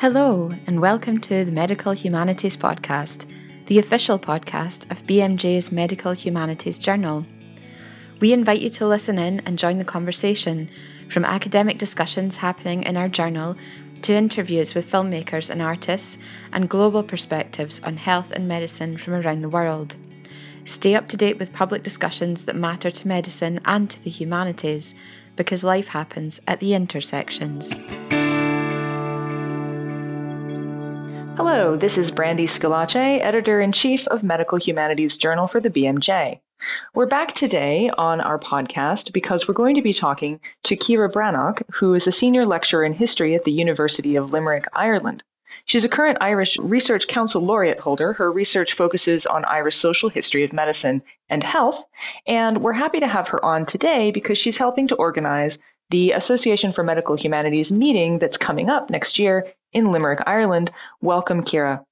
Hello, and welcome to the Medical Humanities Podcast, the official podcast of BMJ's Medical Humanities Journal. We invite you to listen in and join the conversation, from academic discussions happening in our journal to interviews with filmmakers and artists, and global perspectives on health and medicine from around the world. Stay up to date with public discussions that matter to medicine and to the humanities, because life happens at the intersections. Hello, this is Brandy Schillace, editor in chief of Medical Humanities Journal for the BMJ. We're back today on our podcast because we're going to be talking to Ciara Breathnach, who is a senior lecturer in history at the University of Limerick, Ireland. She's a current Irish Research Council laureate holder. Her research focuses on Irish social history of medicine and health, and we're happy to have her on today because she's helping to organize the Association for Medical Humanities meeting that's coming up next year in Limerick, Ireland. Welcome, Ciara.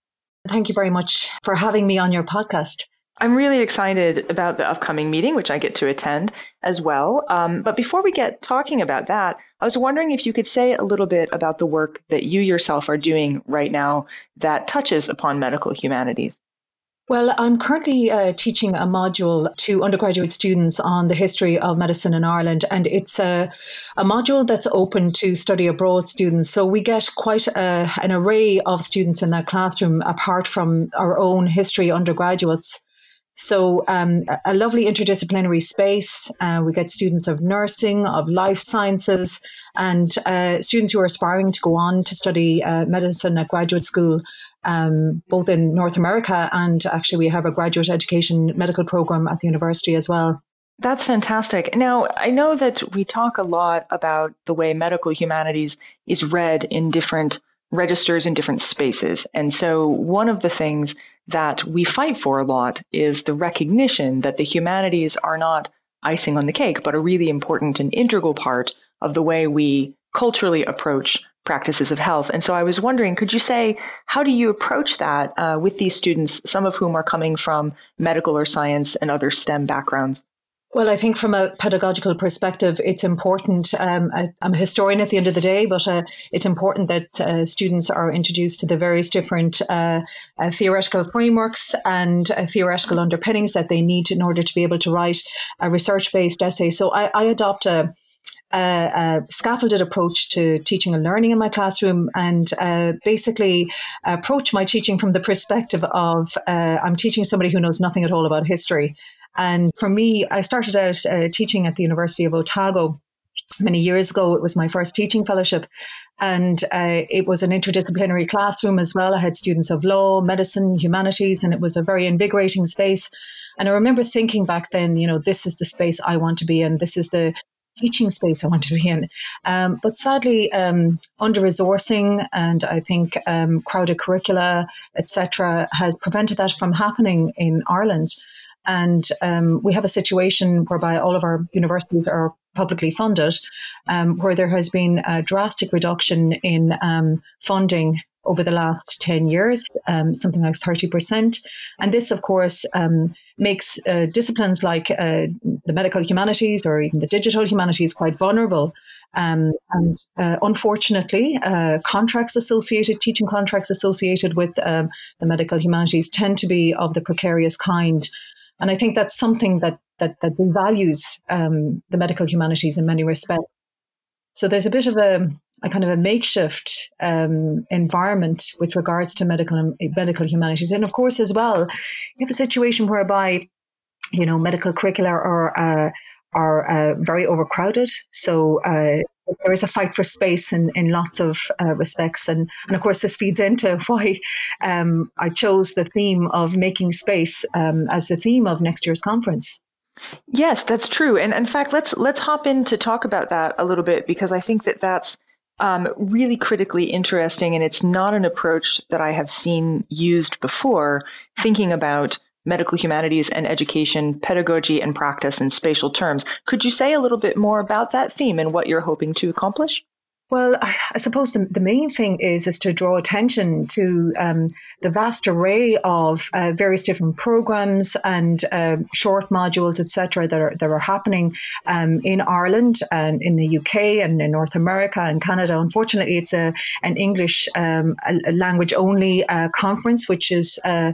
Thank you very much for having me on your podcast. I'm really excited about the upcoming meeting, which I get to attend as well. Um, but before we get talking about that, I was wondering if you could say a little bit about the work that you yourself are doing right now that touches upon medical humanities. Well, I'm currently uh, teaching a module to undergraduate students on the history of medicine in Ireland, and it's a, a module that's open to study abroad students. So we get quite a, an array of students in that classroom, apart from our own history undergraduates. So, um, a lovely interdisciplinary space. Uh, we get students of nursing, of life sciences, and uh, students who are aspiring to go on to study uh, medicine at graduate school um, both in North America and actually we have a graduate education medical program at the university as well. That's fantastic. Now, I know that we talk a lot about the way medical humanities is read in different registers in different spaces. And so, one of the things that we fight for a lot is the recognition that the humanities are not icing on the cake, but a really important and integral part of the way we culturally approach practices of health. And so I was wondering, could you say, how do you approach that uh, with these students, some of whom are coming from medical or science and other STEM backgrounds? Well, I think from a pedagogical perspective, it's important. Um, I, am a historian at the end of the day, but uh, it's important that uh, students are introduced to the various different uh, uh theoretical frameworks and uh, theoretical underpinnings that they need in order to be able to write a research based essay. So I, I adopt a a, a, scaffolded approach to teaching and learning in my classroom and uh, basically approach my teaching from the perspective of uh, I'm teaching somebody who knows nothing at all about history. And for me, I started out uh, teaching at the University of Otago many years ago. It was my first teaching fellowship. And uh, it was an interdisciplinary classroom as well. I had students of law, medicine, humanities, and it was a very invigorating space. And I remember thinking back then, you know, this is the space I want to be in. This is the teaching space I want to be in. Um, but sadly, um, under resourcing and I think um, crowded curricula, etc., has prevented that from happening in Ireland. And um, we have a situation whereby all of our universities are publicly funded, um, where there has been a drastic reduction in um, funding over the last 10 years, something like 30%. And this, of course, makes uh, disciplines like uh, the medical humanities or even the digital humanities quite vulnerable. Um, and uh, unfortunately, uh, contracts associated, teaching contracts associated with um, the medical humanities tend to be of the precarious kind. And I think that's something that that, that devalues um, the medical humanities in many respects. So there's a bit of a, a kind of a makeshift um, environment with regards to medical medical humanities, and of course as well, you have a situation whereby you know medical curricula are uh, are uh, very overcrowded. So uh, there is a fight for space in, in lots of uh, respects. And, and of course, this feeds into why um, I chose the theme of making space um, as the theme of next year's conference. Yes, that's true. And in fact, let's let's hop in to talk about that a little bit because I think that that's um, really critically interesting, and it's not an approach that I have seen used before. Thinking about medical humanities and education, pedagogy and practice in spatial terms. Could you say a little bit more about that theme and what you're hoping to accomplish? Well, I suppose the, the main thing is is to draw attention to um, the vast array of uh, various different programs and uh, short modules, etc., that are that are happening um, in Ireland and in the UK and in North America and Canada. Unfortunately, it's a an English um, language only uh, conference, which is uh,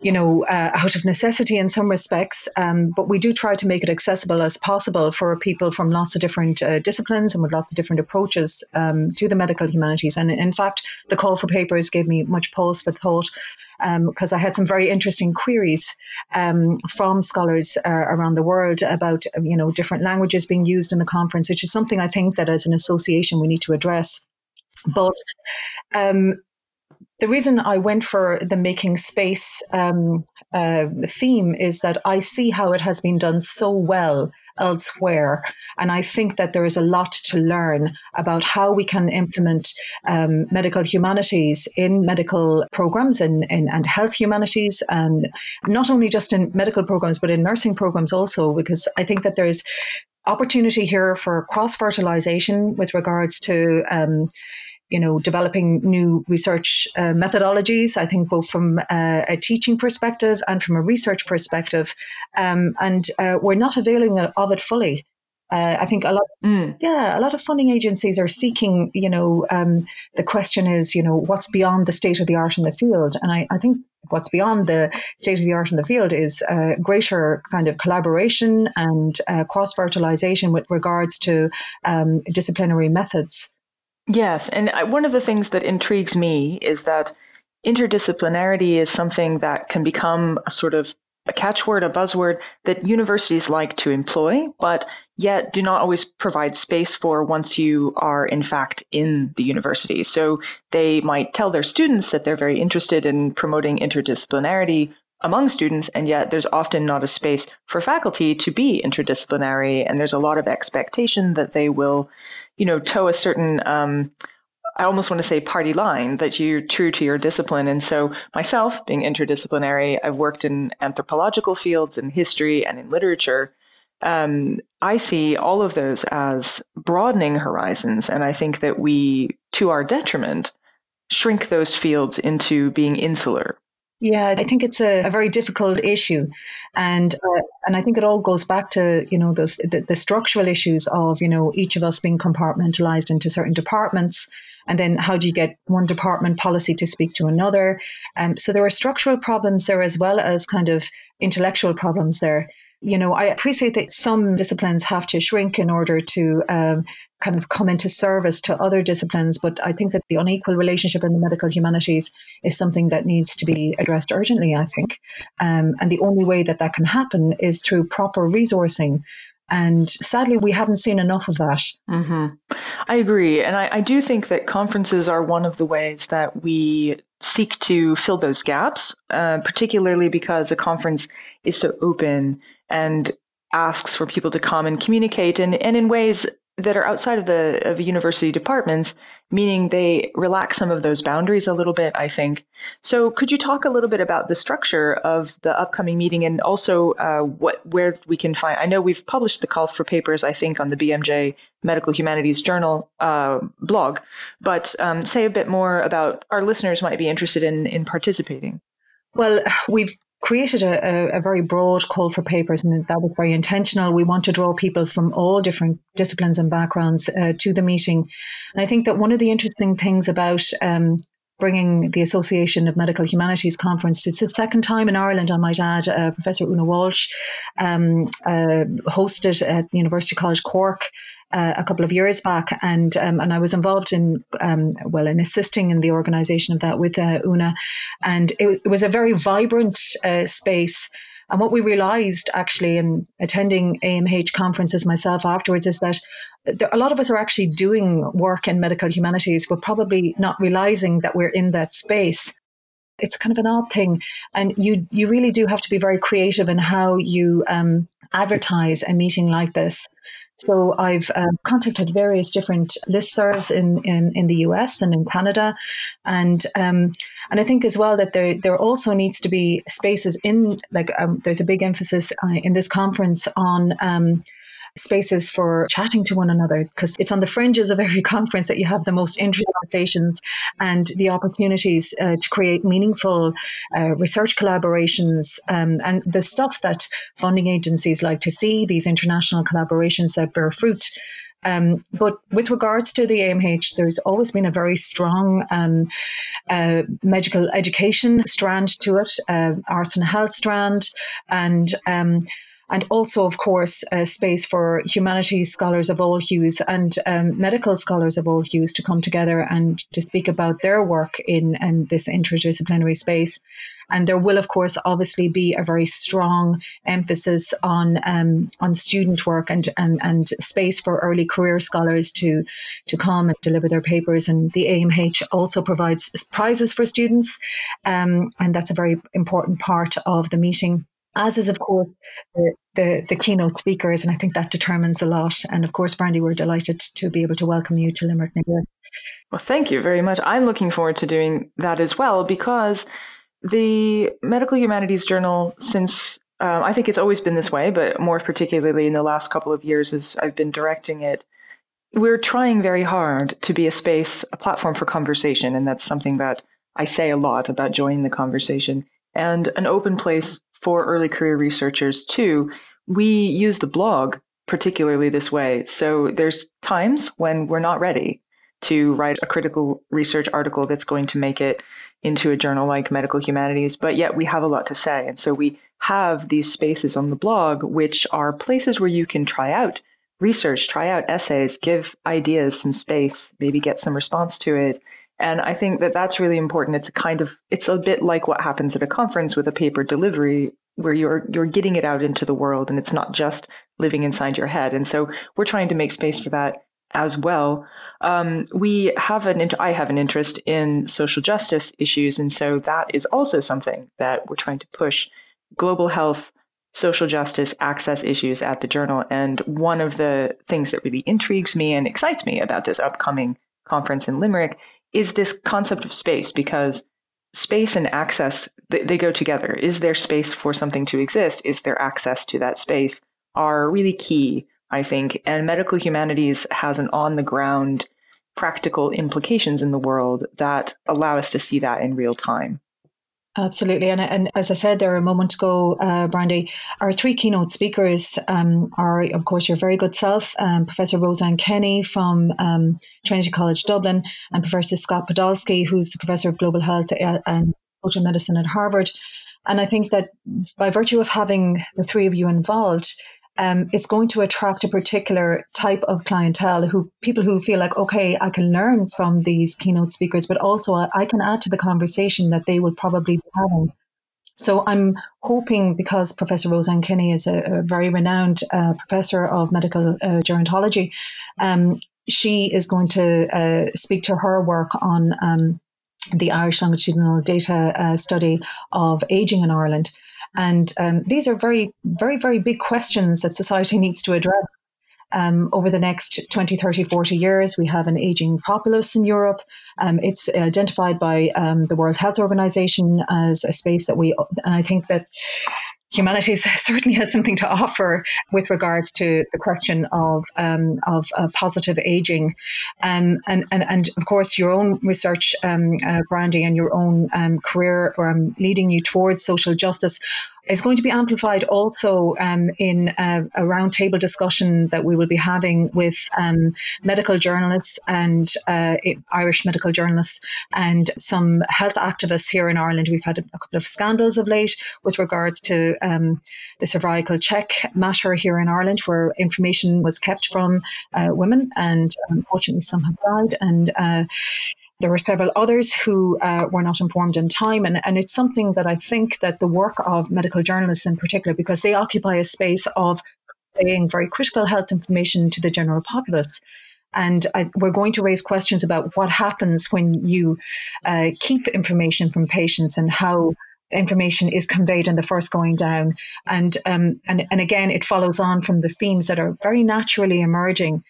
you know, uh, out of necessity in some respects. Um, but we do try to make it accessible as possible for people from lots of different uh, disciplines and with lots of different approaches um, to the medical humanities. And in fact, the call for papers gave me much pause for thought because um, I had some very interesting queries um, from scholars uh, around the world about you know different languages being used in the conference, which is something I think that as an association we need to address. But um, the reason I went for the making space um, uh, theme is that I see how it has been done so well elsewhere. And I think that there is a lot to learn about how we can implement um, medical humanities in medical programs and, and, and health humanities, and not only just in medical programs, but in nursing programs also, because I think that there's opportunity here for cross fertilization with regards to um, you know, developing new research uh, methodologies. I think both from uh, a teaching perspective and from a research perspective, um, and uh, we're not availing of it fully. Uh, I think a lot, mm. yeah, a lot of funding agencies are seeking. You know, um, the question is, you know, what's beyond the state of the art in the field, and I, I think what's beyond the state of the art in the field is uh, greater kind of collaboration and uh, cross fertilization with regards to um, disciplinary methods. Yes. And one of the things that intrigues me is that interdisciplinarity is something that can become a sort of a catchword, a buzzword that universities like to employ, but yet do not always provide space for once you are in fact in the university. So they might tell their students that they're very interested in promoting interdisciplinarity among students, and yet there's often not a space for faculty to be interdisciplinary, and there's a lot of expectation that they will you know, toe a certain, um, I almost want to say party line that you're true to your discipline. And so, myself being interdisciplinary, I've worked in anthropological fields, in history, and in literature. Um, I see all of those as broadening horizons. And I think that we, to our detriment, shrink those fields into being insular. Yeah, I think it's a, a very difficult issue, and uh, and I think it all goes back to you know those, the the structural issues of you know each of us being compartmentalized into certain departments, and then how do you get one department policy to speak to another? Um, so there are structural problems there as well as kind of intellectual problems there. You know, I appreciate that some disciplines have to shrink in order to um, kind of come into service to other disciplines. But I think that the unequal relationship in the medical humanities is something that needs to be addressed urgently, I think. Um, and the only way that that can happen is through proper resourcing. And sadly, we haven't seen enough of that. Mm-hmm. I agree. And I, I do think that conferences are one of the ways that we seek to fill those gaps, uh, particularly because a conference is so open and asks for people to come and communicate and, and in ways that are outside of the of university departments, meaning they relax some of those boundaries a little bit, I think. So, could you talk a little bit about the structure of the upcoming meeting and also uh, what where we can find? I know we've published the call for papers, I think, on the BMJ Medical Humanities Journal uh, blog, but um, say a bit more about our listeners might be interested in in participating. Well, we've created a, a, very broad call for papers, and that was very intentional. We want to draw people from all different disciplines and backgrounds uh, to the meeting. And I think that one of the interesting things about um, bringing the Association of Medical Humanities conference. It's the second time in Ireland, I might add. Uh, Professor Una Walsh um, uh, hosted at University College Cork uh, a couple of years back, and um, and I was involved in um, well in assisting in the organisation of that with uh, Una, and it, it, was a very vibrant uh, space. And what we realised actually in attending AMH conferences myself afterwards is that a lot of us are actually doing work in medical humanities. We're probably not realising that we're in that space it's kind of an odd thing and you you really do have to be very creative in how you um, advertise a meeting like this so I've uh, contacted various different listservs in, in, in the US and in Canada. And, um, and I think as well that there, there also needs to be spaces in, like, um, there's a big emphasis uh, in this conference on, um, spaces for chatting to one another because it's on the fringes of every conference that you have the most interesting conversations and the opportunities uh, to create meaningful uh, research collaborations um, and the stuff that funding agencies like to see, these international collaborations that bear fruit. Um, but with regards to the AMH, there's always been a very strong um, uh, medical education strand to it, uh, arts and health strand, and um, and also, of course, a space for humanities scholars of all hues and um, medical scholars of all hues to come together and to speak about their work in, this interdisciplinary space. And there will, of course, obviously be a very strong emphasis on um, on student work and, and and space for early career scholars to to come and deliver their papers. And the AMH also provides prizes for students, um, and that's a very important part of the meeting as is, of course, the, the, the, keynote speakers. And I think that determines a lot. And of course, Brandy, we're delighted to be able to welcome you to Limerick Well, thank you very much. I'm looking forward to doing that as well because the Medical Humanities Journal, since um, I think it's always been this way, but more particularly in the last couple of years as I've been directing it, we're trying very hard to be a space, a platform for conversation. And that's something that I say a lot about joining the conversation and an open place for early career researchers too, we use the blog particularly this way. So there's times when we're not ready to write a critical research article that's going to make it into a journal like Medical Humanities, but yet we have a lot to say. And so we have these spaces on the blog, which are places where you can try out research, try out essays, give ideas some space, maybe get some response to it, and I think that that's really important. It's a kind of, it's a bit like what happens at a conference with a paper delivery where you're, you're getting it out into the world and it's not just living inside your head. And so we're trying to make space for that as well. Um, we have an, I have an interest in social justice issues. And so that is also something that we're trying to push global health, social justice, access issues at the journal. And one of the things that really intrigues me and excites me about this upcoming conference in Limerick is this concept of space because space and access they, they go together. Is there space for something to exist? Is there access to that space? Are really key i think. And medical humanities has an on the ground practical implications in the world that allow us to see that in real time Absolutely. And, and as I said there a moment ago, uh, Brandy, our three keynote speakers um, are, of course, your very good self, um, Professor Roseanne Kenny from um, Trinity College Dublin, and Professor Scott Podolsky, who's the Professor of Global Health uh, and Social Medicine at Harvard. And I think that by virtue of having the three of you involved, um, it's going to attract a particular type of clientele who people who feel like okay i can learn from these keynote speakers but also I, I can add to the conversation that they will probably be having. So i'm hoping because professor roseanne kenny is a, a very renowned uh, professor of medical uh, gerontology um, she is going to uh, speak to her work on um, the irish longitudinal data uh, study of aging in ireland and um, these are very, very, very big questions that society needs to address. Um, over the next 20, 30, 40 years, we have an aging populace in Europe. Um, it's identified by um, the World Health Organization as a space that we, and I think that humanities certainly has something to offer with regards to the question of um, of uh, positive aging, um, and and and of course your own research, um, uh, Brandy, and your own um, career um, leading you towards social justice is going to be amplified also um, in a, a roundtable discussion that we will be having with um, medical journalists and uh, Irish medical journalists and some health activists here in Ireland. We've had a, a couple of scandals of late with regards to um, the cervical check matter here in Ireland, where information was kept from uh, women, and unfortunately some have died. And uh, there were several others who uh, were not informed in time, and, and it's something that I think that the work of medical journalists in particular, because they occupy a space of conveying very critical health information to the general populace. And I, we're going to raise questions about what happens when you uh, keep information from patients and how information is conveyed in the first going down. And, um, and, and again, it follows on from the themes that are very naturally emerging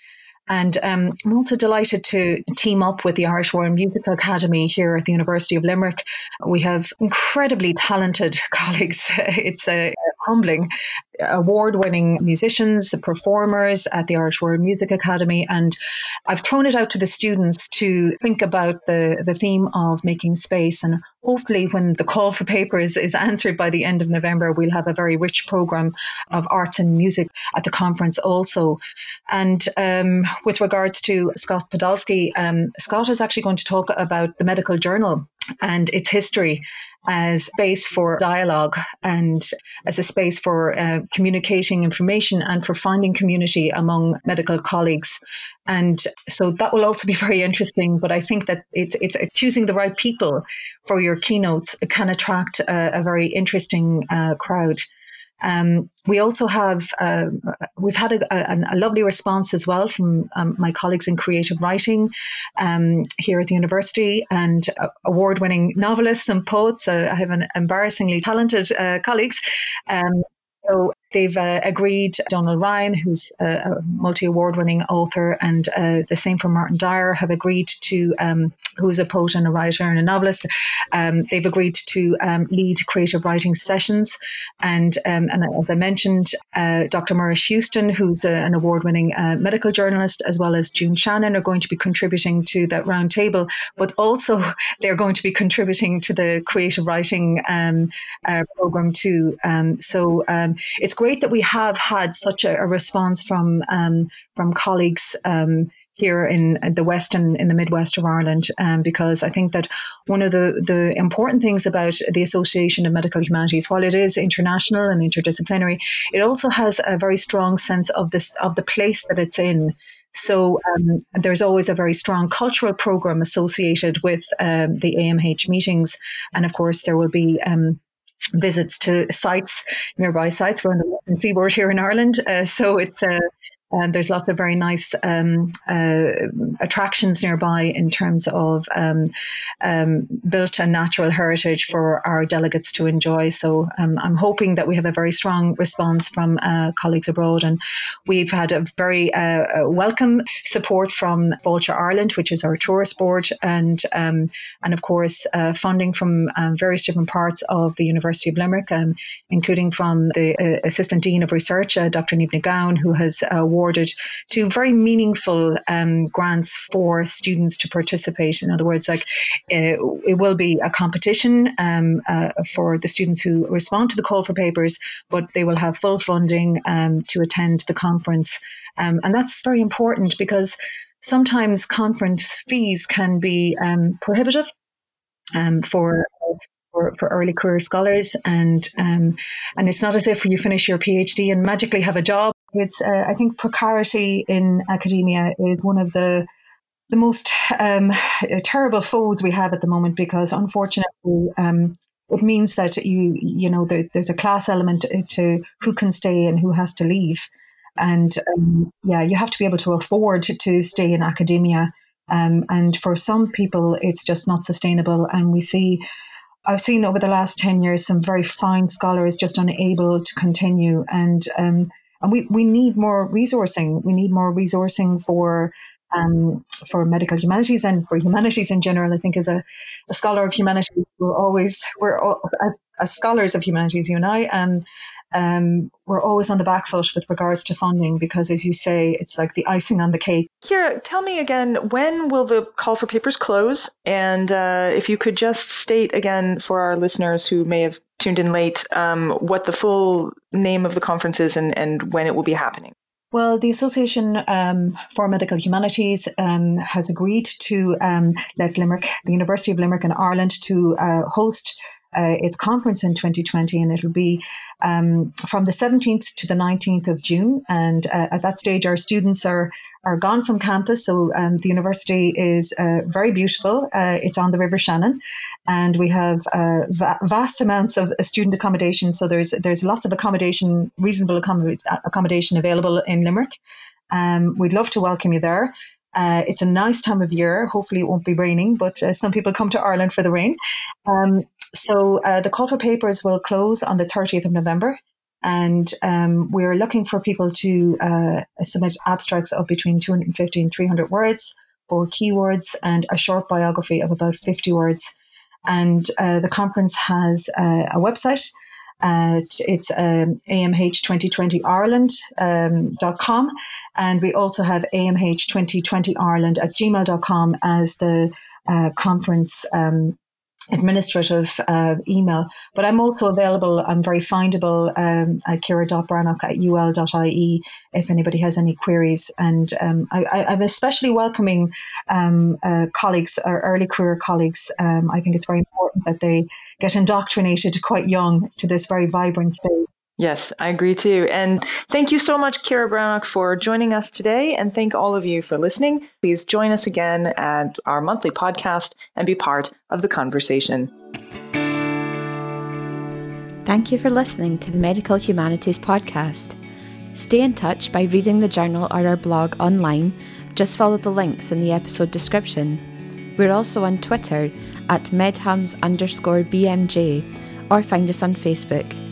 and um, I'm also delighted to team up with the Irish World Music Academy here at the University of Limerick. We have incredibly talented colleagues. It's a humbling award winning musicians, performers at the Irish World Music Academy. And I've thrown it out to the students to think about the, the theme of making space. And hopefully, when the call for papers is answered by the end of November, we'll have a very rich program of arts and music at the conference also. And um, with regards to Scott Podolsky, um, Scott is actually going to talk about the medical journal and its history as space for dialogue and as a space for uh, communicating information and for finding community among medical colleagues. And so that will also be very interesting. But I think that it's, it's choosing the right people for your keynotes can attract a, a very interesting uh, crowd. Um, we also have uh, we've had a, a, a, lovely response as well from um, my colleagues in creative writing um, here at the university and uh, award-winning novelists and poets. Uh, I have an embarrassingly talented uh, colleagues. Um, so They've uh, agreed, Donal Ryan, who's a, multi award winning author, and uh, the same for Martin Dyar, have agreed to, um, who's a poet and a writer and a novelist, um, they've agreed to um, lead creative writing sessions. And, um, and as I mentioned, uh, Dr. Muiris Houston, who's a, an award winning uh, medical journalist, as well as June Shannon, are going to be contributing to that roundtable, but also they're going to be contributing to the creative writing um, uh, program too. Um, so it's great great that we have had such a, a response from um, from colleagues um, here in the west and in the midwest of Ireland, um, because I think that one of the the important things about the Association of Medical Humanities, while it is international and interdisciplinary, it also has a very strong sense of this of the place that it's in. So um, there's always a very strong cultural program associated with um, the AMH meetings, and of course there will be um, visits to sites, nearby sites. We're on the Seaboard here in Ireland, uh, so it's uh, um, there's lots of very nice um, uh, attractions nearby in terms of um, um built and natural heritage for our delegates to enjoy. So um, I'm hoping that we have a very strong response from uh, colleagues abroad, and we've had a very uh, welcome support from Fáilte Ireland, which is our tourist board, and um, and of course uh, funding from various different parts of the University of Limerick, including from the uh, Assistant Dean of Research, uh, Dr. Niamh Gowan, who has awarded to very meaningful um, grants for students to participate. In other words, like uh, it will be a competition um, uh, for the students who respond to the call for papers, but they will have full funding um, to attend the conference. Um, and that's very important because sometimes conference fees can be um, prohibitive um, for for, for early career scholars, and um, and it's not as if you finish your PhD and magically have a job. It's uh, I think precarity in academia is one of the the most um, terrible foes we have at the moment because unfortunately um, it means that you you know there, there's a class element to who can stay and who has to leave. And um, yeah you have to be able to afford to stay in academia. Um, and for some people it's just not sustainable. And we see I've seen over the last 10 years some very fine scholars just unable to continue. And, um, and we, we need more resourcing. We need more resourcing for um, for medical humanities and for humanities in general. I think as a, a scholar of humanities, we're always we're all, as, as, scholars of humanities, you and I, um, um, we're always on the back foot with regards to funding because, as you say, it's like the icing on the cake. Here, tell me again, when will the call for papers close? And uh, if you could just state again for our listeners who may have tuned in late um, what the full name of the conference is and, and when it will be happening. Well, the Association um, for Medical Humanities um, has agreed to um, let Limerick, the University of Limerick in Ireland, to uh, host uh, its conference in 2020, and it'll be um, from the 17th to the 19th of June. And uh, at that stage, our students are are gone from campus. So um, the university is uh, very beautiful. Uh, it's on the River Shannon, and we have uh, va- vast amounts of student accommodation. So there's there's lots of accommodation, reasonable accommodation available in Limerick. Um, we'd love to welcome you there. Uh, it's a nice time of year. Hopefully, it won't be raining, but uh, some people come to Ireland for the rain. Um, so uh, the call for papers will close on the 30th of November. And um, we're looking for people to uh, submit abstracts of between 250 and 300 words for keywords and a short biography of about 50 words. And uh, the conference has uh, a website at it's um, amh2020ireland.com. Um, and we also have amh2020ireland at gmail.com as the uh, conference um, administrative uh, email. But I'm also available, I'm very findable um, at ciara.breathnach at ul.ie if anybody has any queries. And um, I, am especially welcoming um, uh, colleagues, or early career colleagues. Um, I think it's very important that they get indoctrinated quite young to this very vibrant space. Yes, I agree too. And thank you so much, Ciara Breathnach, for joining us today. And thank all of you for listening. Please join us again at our monthly podcast and be part of the conversation. Thank you for listening to the Medical Humanities Podcast. Stay in touch by reading the journal or our blog online. Just follow the links in the episode description. We're also on Twitter at medhums underscore BMJ or find us on Facebook